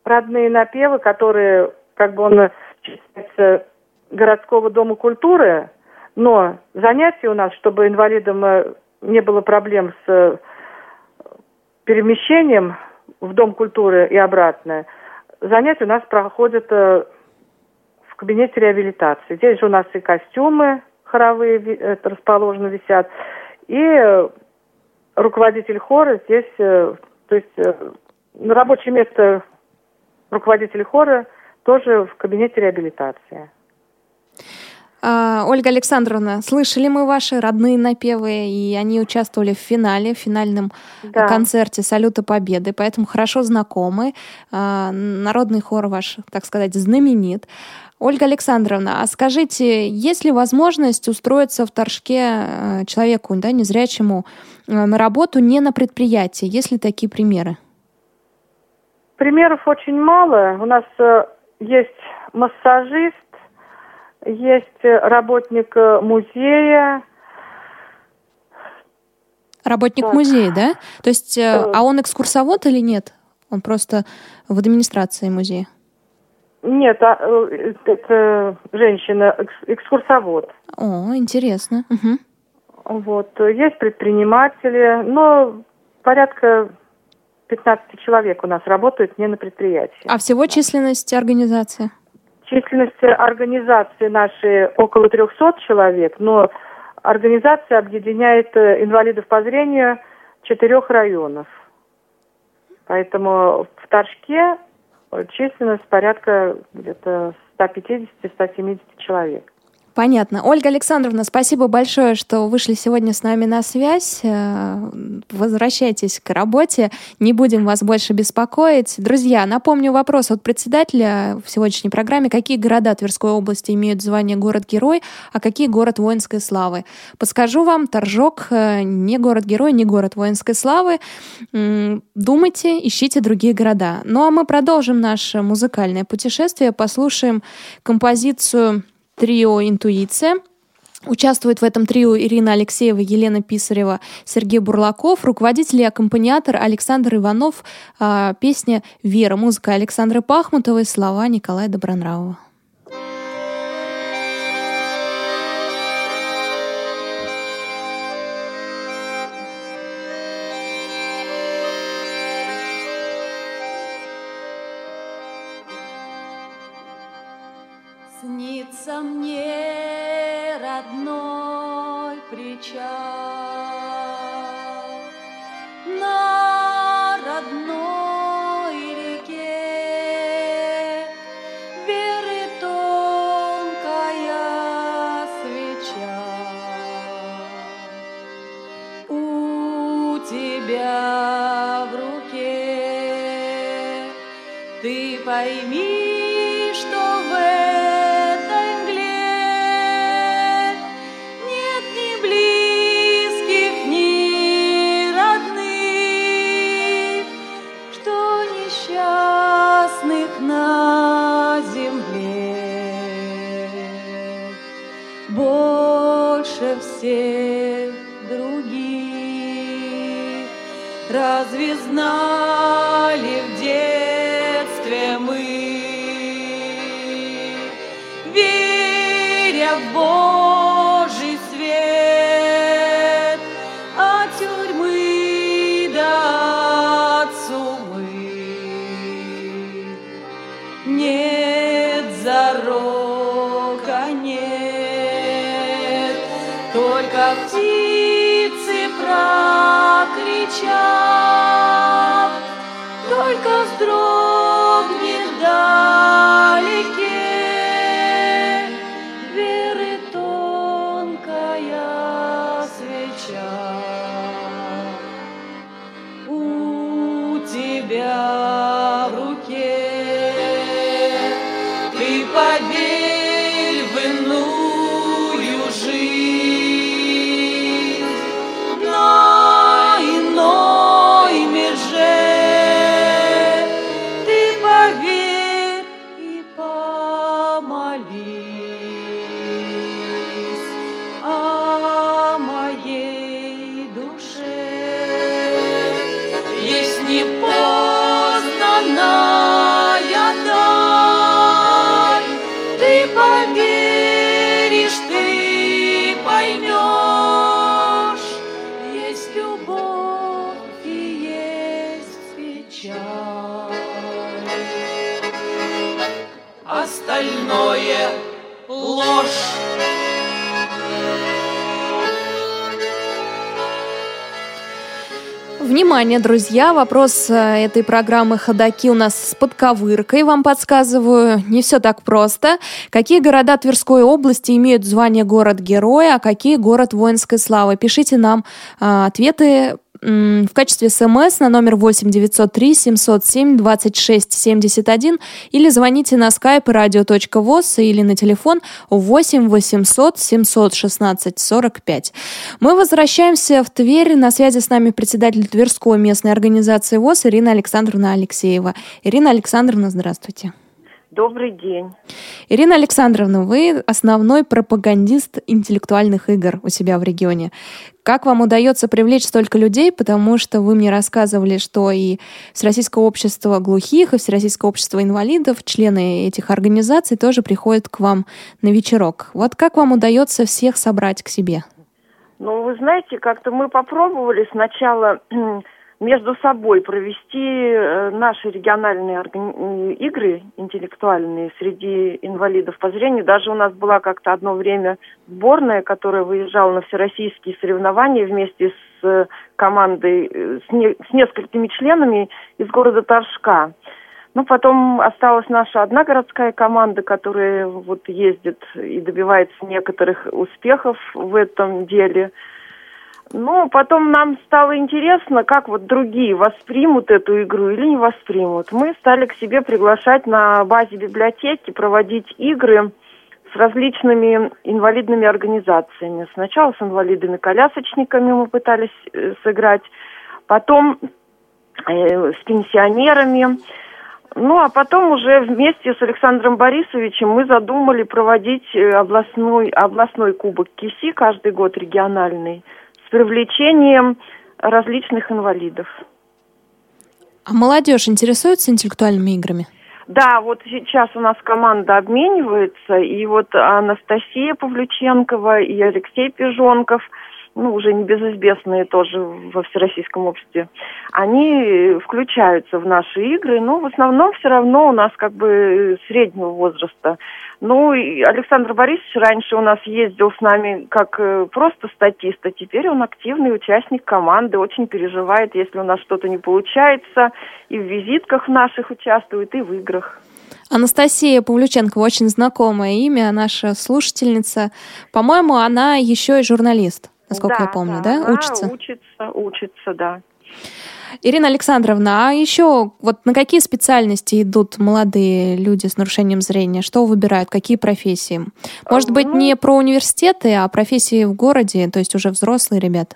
родные напевы, которые, как бы он считается, городского дома культуры, но занятия у нас, чтобы инвалидам э, не было проблем с э, перемещением в Дом культуры и обратно, занятия у нас проходят э, в кабинете реабилитации. Здесь же у нас и костюмы хоровые это, расположены, висят. И э, руководитель хора здесь, э, то есть э, рабочее место руководителя хора тоже в кабинете реабилитации. А, Ольга Александровна, слышали мы ваши родные напевы, и они участвовали в финале, в финальном да. концерте «Салюта Победы», поэтому хорошо знакомы. А, народный хор ваш, так сказать, знаменит. Ольга Александровна, а скажите, есть ли возможность устроиться в Торжке э, человеку, да, незрячему, на работу не на предприятии? Есть ли такие примеры? Примеров очень мало. У нас э, есть массажист, есть работник музея. Работник так. музея, да? То есть, а он экскурсовод или нет? Он просто в администрации музея? Нет, а, э, это женщина, экскурсовод. О, интересно. Угу. Вот. Есть предприниматели, но порядка 15 человек у нас работают не на предприятии. А всего численность организации? Численность организации нашей около 300 человек, но организация объединяет э, инвалидов по зрению четырех районов. Поэтому в Торжке численность порядка где-то 150-170 человек. Понятно. Ольга Александровна, спасибо большое, что вышли сегодня с нами на связь. Э, возвращайтесь к работе, не будем вас больше беспокоить. Друзья, напомню вопрос от председателя в сегодняшней программе. Какие города Тверской области имеют звание город-герой, а какие город воинской славы? Подскажу вам, Торжок э, не город-герой, не город воинской славы. Думайте, ищите другие города. Ну а мы продолжим наше музыкальное путешествие, послушаем композицию трио «Интуиция». Участвуют в этом трио Ирина Алексеева, Елена Писарева, Сергей Бурлаков, руководитель и аккомпаниатор Александр Иванов, а, песня «Вера», музыка Александры Пахмутовой, слова Николая Добронравова. Снится мне родной причал Внимание, друзья! Вопрос э, этой программы «Ходоки» у нас с подковыркой, вам подсказываю. Не все так просто. Какие города Тверской области имеют звание город-героя, а какие город воинской славы? Пишите нам э, ответы в качестве смс на номер 8 903 707 26 71 или звоните на skype radio.voz или на телефон 8 800 716 45. Мы возвращаемся в Тверь. На связи с нами председатель Тверской местной организации ВОЗ Ирина Александровна Алексеева. Ирина Александровна, здравствуйте. Добрый день. Ирина Александровна, вы основной пропагандист интеллектуальных игр у себя в регионе. Как вам удается привлечь столько людей? Потому что вы мне рассказывали, что и Всероссийское общество глухих, и Всероссийское общество инвалидов, члены этих организаций тоже приходят к вам на вечерок. Вот как вам удается всех собрать к себе? Ну, вы знаете, как-то мы попробовали сначала между собой провести э, наши региональные органи- игры интеллектуальные среди инвалидов по зрению. Даже у нас была как-то одно время сборная, которая выезжала на всероссийские соревнования вместе с э, командой, э, с, не- с несколькими членами из города Торжка. Ну, потом осталась наша одна городская команда, которая вот ездит и добивается некоторых успехов в этом деле. Ну, потом нам стало интересно, как вот другие воспримут эту игру или не воспримут. Мы стали к себе приглашать на базе библиотеки проводить игры с различными инвалидными организациями. Сначала с инвалидами-колясочниками мы пытались э, сыграть, потом э, с пенсионерами. Ну, а потом уже вместе с Александром Борисовичем мы задумали проводить э, областной, областной кубок КИСИ каждый год региональный привлечением различных инвалидов. А молодежь интересуется интеллектуальными играми? Да, вот сейчас у нас команда обменивается, и вот Анастасия Павлюченкова и Алексей Пижонков, ну, уже небезызвестные тоже во Всероссийском обществе, они включаются в наши игры, но в основном все равно у нас как бы среднего возраста. Ну, и Александр Борисович раньше у нас ездил с нами как э, просто статист, а теперь он активный участник команды, очень переживает, если у нас что-то не получается, и в визитках наших участвует, и в играх. Анастасия Павлюченкова очень знакомое имя, наша слушательница. По-моему, она еще и журналист, насколько да, я помню, да? да? Учится. Учится, учится, да. Ирина Александровна, а еще вот на какие специальности идут молодые люди с нарушением зрения? Что выбирают? Какие профессии? Может быть, Ну, не про университеты, а профессии в городе, то есть уже взрослые ребята?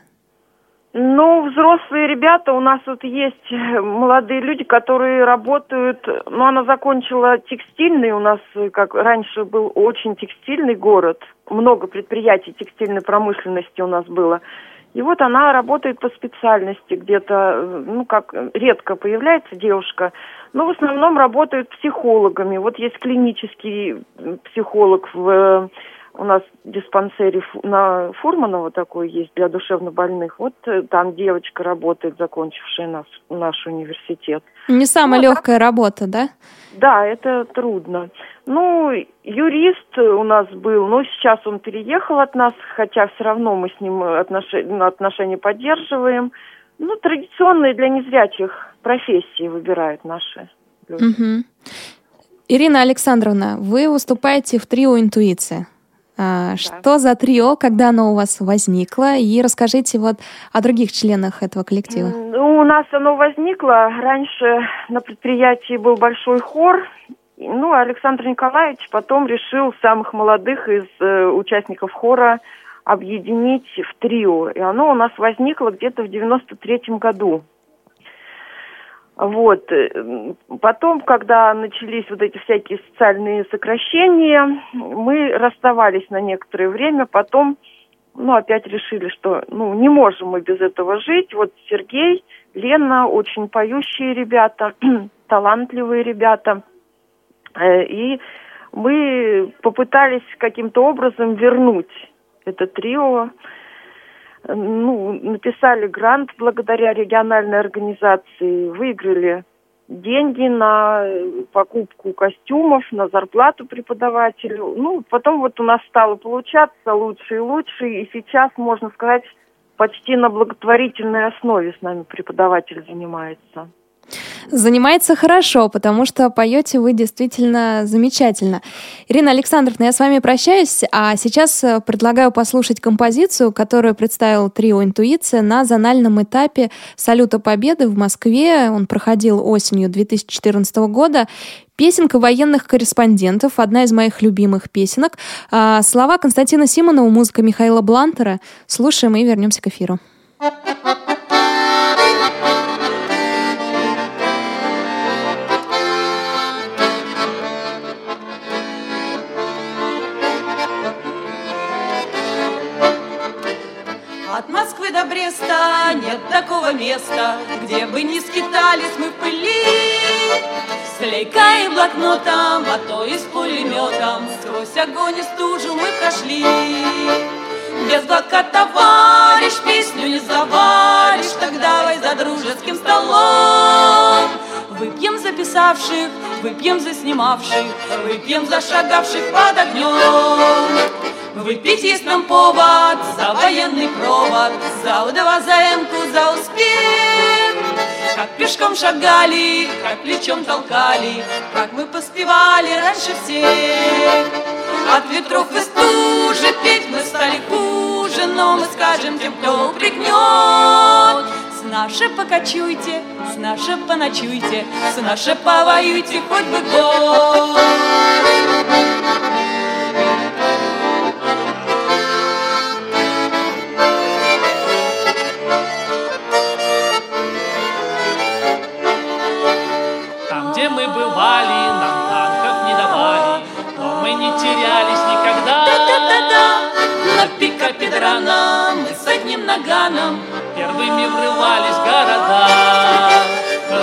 Ну, взрослые ребята, у нас вот есть э, молодые люди, которые работают, ну, она закончила текстильный, у нас, э, как раньше был очень текстильный город, много предприятий текстильной промышленности у нас было. И вот она работает по специальности где-то, э, ну, как редко появляется девушка, но в основном работают психологами. Вот есть клинический психолог в у нас диспансере на Фурманова такой есть для душевнобольных. Вот э, там девочка работает, закончившая нас, наш университет. Не самая ну, легкая так... работа, да? Да, это трудно. Ну, юрист у нас был, но сейчас он переехал от нас, хотя все равно мы с ним отношения, отношения поддерживаем. Ну, традиционные для незрячих профессии выбирают наши люди. Угу. Ирина Александровна, вы выступаете в трио «Интуиция». А, да. Что за трио, когда оно у вас возникло? И расскажите вот о других членах этого коллектива. Ну, у нас оно возникло. Раньше на предприятии был большой хор. Ну, Александр Николаевич потом решил самых молодых из э, участников хора объединить в трио. И оно у нас возникло где-то в 93-м году. Вот. Э, потом, когда начались вот эти всякие социальные сокращения, мы расставались на некоторое время, потом, ну, опять решили, что, ну, не можем мы без этого жить. Вот Сергей, Лена, очень поющие ребята, талантливые ребята. Э, и мы попытались каким-то образом вернуть это трио ну, написали грант благодаря региональной организации, выиграли деньги на покупку костюмов, на зарплату преподавателю. Ну, потом вот у нас стало получаться лучше и лучше, и сейчас, можно сказать, почти на благотворительной основе с нами преподаватель занимается. Занимается хорошо, потому что поете вы действительно замечательно. Ирина Александровна, я с вами прощаюсь, а сейчас э, предлагаю послушать композицию, которую представил трио «Интуиция» на зональном этапе «Салюта Победы» в Москве. Он проходил осенью 2014 года. Песенка военных корреспондентов, одна из моих любимых песенок. А, слова Константина Симонова, музыка Михаила Блантера. Слушаем и вернемся к эфиру. Нет такого места, где бы не скитались мы в пыли. С лейкой и блокнотом, а то и с пулеметом, сквозь огонь и стужу мы прошли. Без блока, товарищ, песню не заваришь, так давай за дружеским столом. Выпьем за писавших, выпьем за снимавших, выпьем за шагавших под огнем. Выпить есть нам повод за военный провод, за удова, за эмку, за успех. Как пешком шагали, как плечом толкали, как мы поспевали раньше всех. От ветров и стужи петь мы стали хуже, но мы скажем тем, кто упрекнет. С нашей покачуйте, с нашей поночуйте, с нашей повоюйте хоть бы год. Рано мы с одним наганом первыми врывались в города.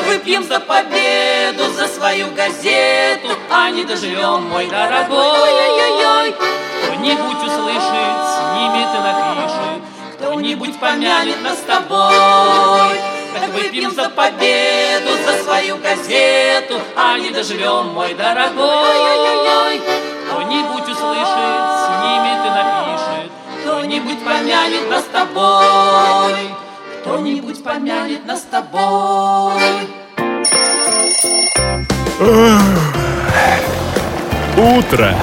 Выпьем за победу, за свою газету, а не доживем, мой дорогой. Ой-ой-ой. Кто-нибудь услышит, снимет и напишет, кто-нибудь помянет нас с тобой. Так выпьем за победу, за свою газету, а не доживем, мой дорогой. Ой-ой-ой. Кто-нибудь помянет нас с тобой, кто-нибудь помянет нас с тобой. Утро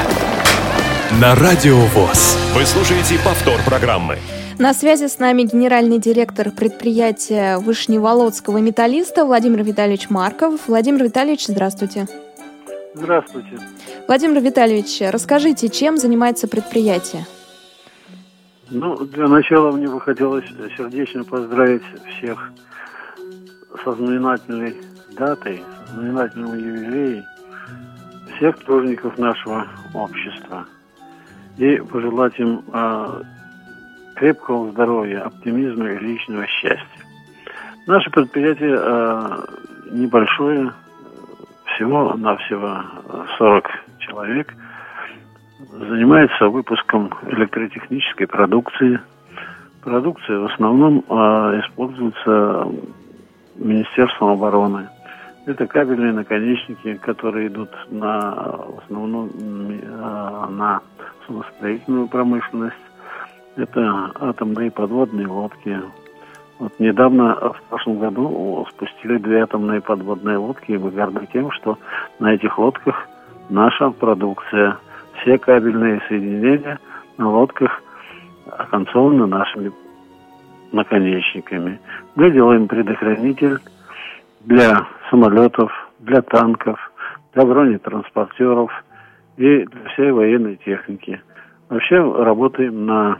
на Радио ВОЗ. Вы слушаете повтор программы. На связи с нами генеральный директор предприятия Вышневолодского металлиста Владимир Витальевич Марков. Владимир Витальевич, здравствуйте. Здравствуйте. Владимир Витальевич, расскажите, чем занимается предприятие? Ну, для начала мне бы хотелось сердечно поздравить всех со знаменательной датой, со знаменательным юбилеем всех тружеников нашего общества и пожелать им э, крепкого здоровья, оптимизма и личного счастья. Наше предприятие э, небольшое, всего на всего 40 человек, занимается выпуском электротехнической продукции. Продукция в основном э, используется Министерством обороны. Это кабельные наконечники, которые идут на, в основном э, на самостоятельную промышленность. Это атомные подводные лодки. Вот недавно, в прошлом году, спустили две атомные подводные лодки, и мы горды тем, что на этих лодках наша продукция. Все кабельные соединения на лодках оконцованы нашими наконечниками. Мы делаем предохранитель для самолетов, для танков, для бронетранспортеров и для всей военной техники. Вообще работаем на,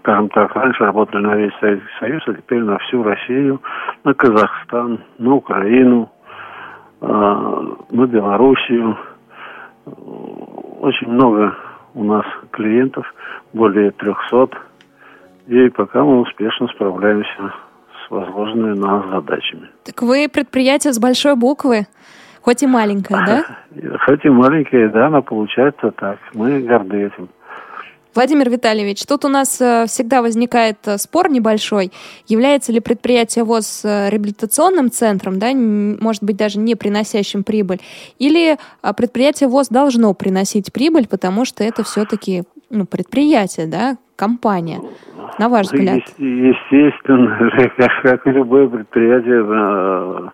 скажем так, раньше работали на весь Советский Союз, а теперь на всю Россию, на Казахстан, на Украину, а, на Белоруссию. Очень много у нас клиентов, более 300 и пока мы успешно справляемся с возложенными на нас задачами. Так вы предприятие с большой буквы, хоть и маленькое, да? Хоть и маленькое, да, но получается так. Мы горды этим. Владимир Витальевич, тут у нас э, всегда возникает э, спор небольшой. Является ли предприятие ВОЗ э, реабилитационным центром, да, может быть, даже не приносящим прибыль, или предприятие ВОЗ должно приносить прибыль, потому что это все-таки ну, предприятие, да, компания, на ваш взгляд? Естественно, как, как и любое предприятие,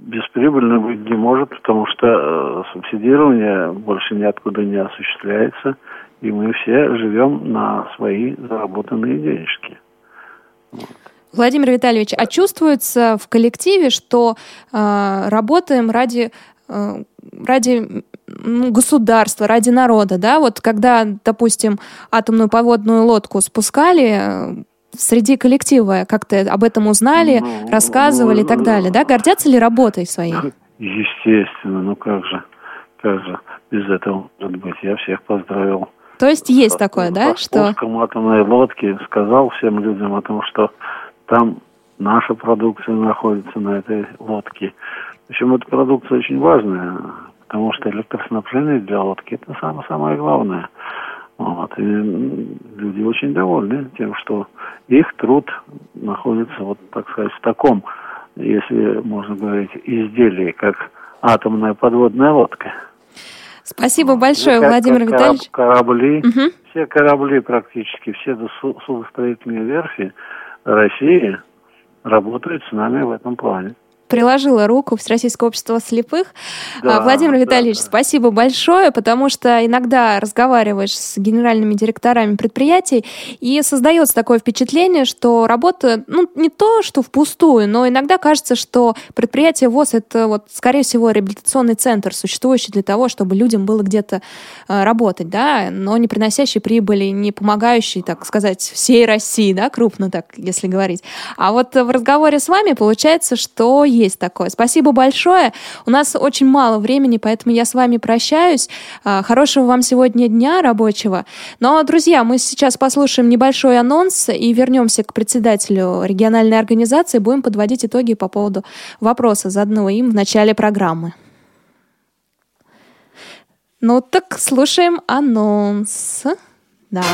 бесприбыльно быть не может, потому что субсидирование больше ниоткуда не осуществляется – и мы все живем на свои заработанные денежки. Вот. Владимир Витальевич, а чувствуется в коллективе, что э, работаем ради э, ради ну, государства, ради народа, да? Вот когда, допустим, атомную подводную лодку спускали, э, среди коллектива как-то об этом узнали, ну, рассказывали ну, и так далее, да? Гордятся ли работой своей? Естественно, ну как же, как же без этого может быть? Я всех поздравил то есть есть такое, да? Что... атомной лодки сказал всем людям о том, что там наша продукция находится на этой лодке. Причем эта продукция очень важная, потому что электроснабжение для лодки это самое, самое главное. Вот. И люди очень довольны тем, что их труд находится, вот так сказать, в таком, если можно говорить, изделии, как атомная подводная лодка. Спасибо большое, ну, Владимир кораб, Витальевич. Корабли, угу. все корабли практически, все судостроительные верфи России работают с нами в этом плане приложила руку Всероссийское общество слепых. Да, Владимир Витальевич, да, да. спасибо большое, потому что иногда разговариваешь с генеральными директорами предприятий, и создается такое впечатление, что работа, ну, не то, что впустую, но иногда кажется, что предприятие ВОЗ — это, вот, скорее всего, реабилитационный центр, существующий для того, чтобы людям было где-то э, работать, да, но не приносящий прибыли, не помогающий, так сказать, всей России, да, крупно так, если говорить. А вот в разговоре с вами получается, что есть такое. Спасибо большое. У нас очень мало времени, поэтому я с вами прощаюсь. А, хорошего вам сегодня дня рабочего. Но, друзья, мы сейчас послушаем небольшой анонс и вернемся к председателю региональной организации. Будем подводить итоги по поводу вопроса, заданного им в начале программы. Ну так слушаем анонс. Да.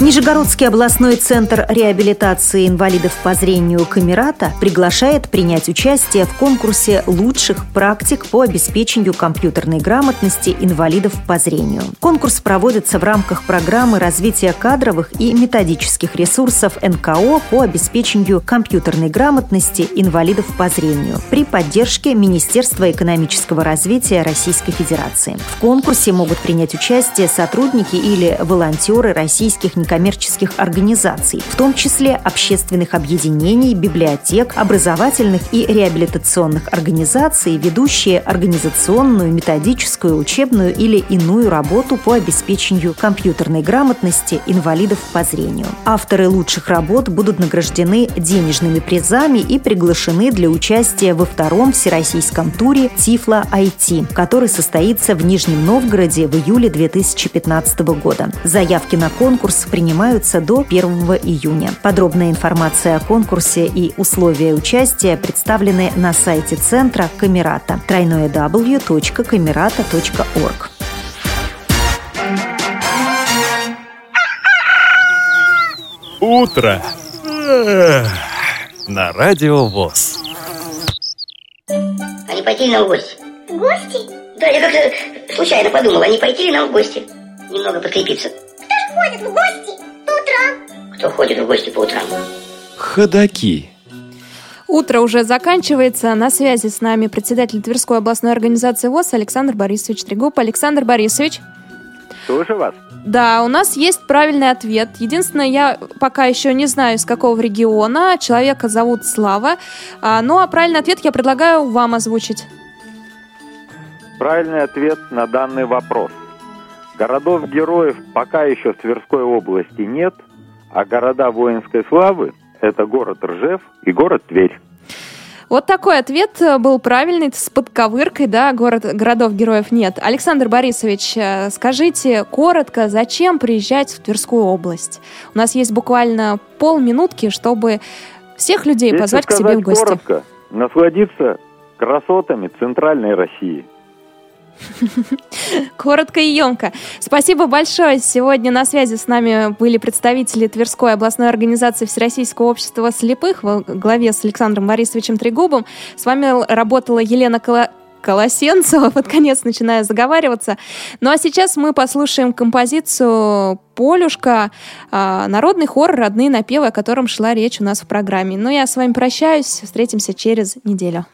Нижегородский областной центр реабилитации инвалидов по зрению Камерата приглашает принять участие в конкурсе лучших практик по обеспечению компьютерной грамотности инвалидов по зрению. Конкурс проводится в рамках программы развития кадровых и методических ресурсов НКО по обеспечению компьютерной грамотности инвалидов по зрению при поддержке Министерства экономического развития Российской Федерации. В конкурсе могут принять участие сотрудники или волонтеры российских некоммерческих организаций, в том числе общественных объединений, библиотек, образовательных и реабилитационных организаций, ведущие организационную, методическую, учебную или иную работу по обеспечению компьютерной грамотности инвалидов по зрению. Авторы лучших работ будут награждены денежными призами и приглашены для участия во втором всероссийском туре Тифла IT, который состоится в Нижнем Новгороде в июле 2015 года. Заявки на конкурс принимаются до 1 июня. Подробная информация о конкурсе и условия участия представлены на сайте центра Камерата www.camerata.org. Утро на радио ВОЗ. А не пойти ли нам в гости? В гости? Да, я как-то случайно подумал, а не пойти ли нам в гости? Немного подкрепиться. Кто ходит в гости по утрам? Кто ходит в гости по утрам? Ходаки. Утро уже заканчивается. На связи с нами председатель Тверской областной организации ВОЗ Александр Борисович Трегуб. Александр Борисович. Слушаю вас. Да, у нас есть правильный ответ. Единственное, я пока еще не знаю, из какого региона. Человека зовут Слава. А, ну, а правильный ответ я предлагаю вам озвучить. Правильный ответ на данный вопрос. Городов-героев пока еще в Тверской области нет, а города воинской славы – это город Ржев и город Тверь. Вот такой ответ э, был правильный, с подковыркой, да, город, городов-героев нет. Александр Борисович, э, скажите коротко, зачем приезжать в Тверскую область? У нас есть буквально полминутки, чтобы всех людей Если позвать к себе в гости. коротко, насладиться красотами Центральной России. Коротко и емко. Спасибо большое. Сегодня на связи с нами были представители Тверской областной организации Всероссийского общества слепых во главе с Александром Борисовичем Трегубом. С вами работала Елена Кола... Колосенцева, под конец начинаю заговариваться. Ну а сейчас мы послушаем композицию «Полюшка», а, народный хор «Родные напевы», о котором шла речь у нас в программе. Ну я с вами прощаюсь, встретимся через неделю.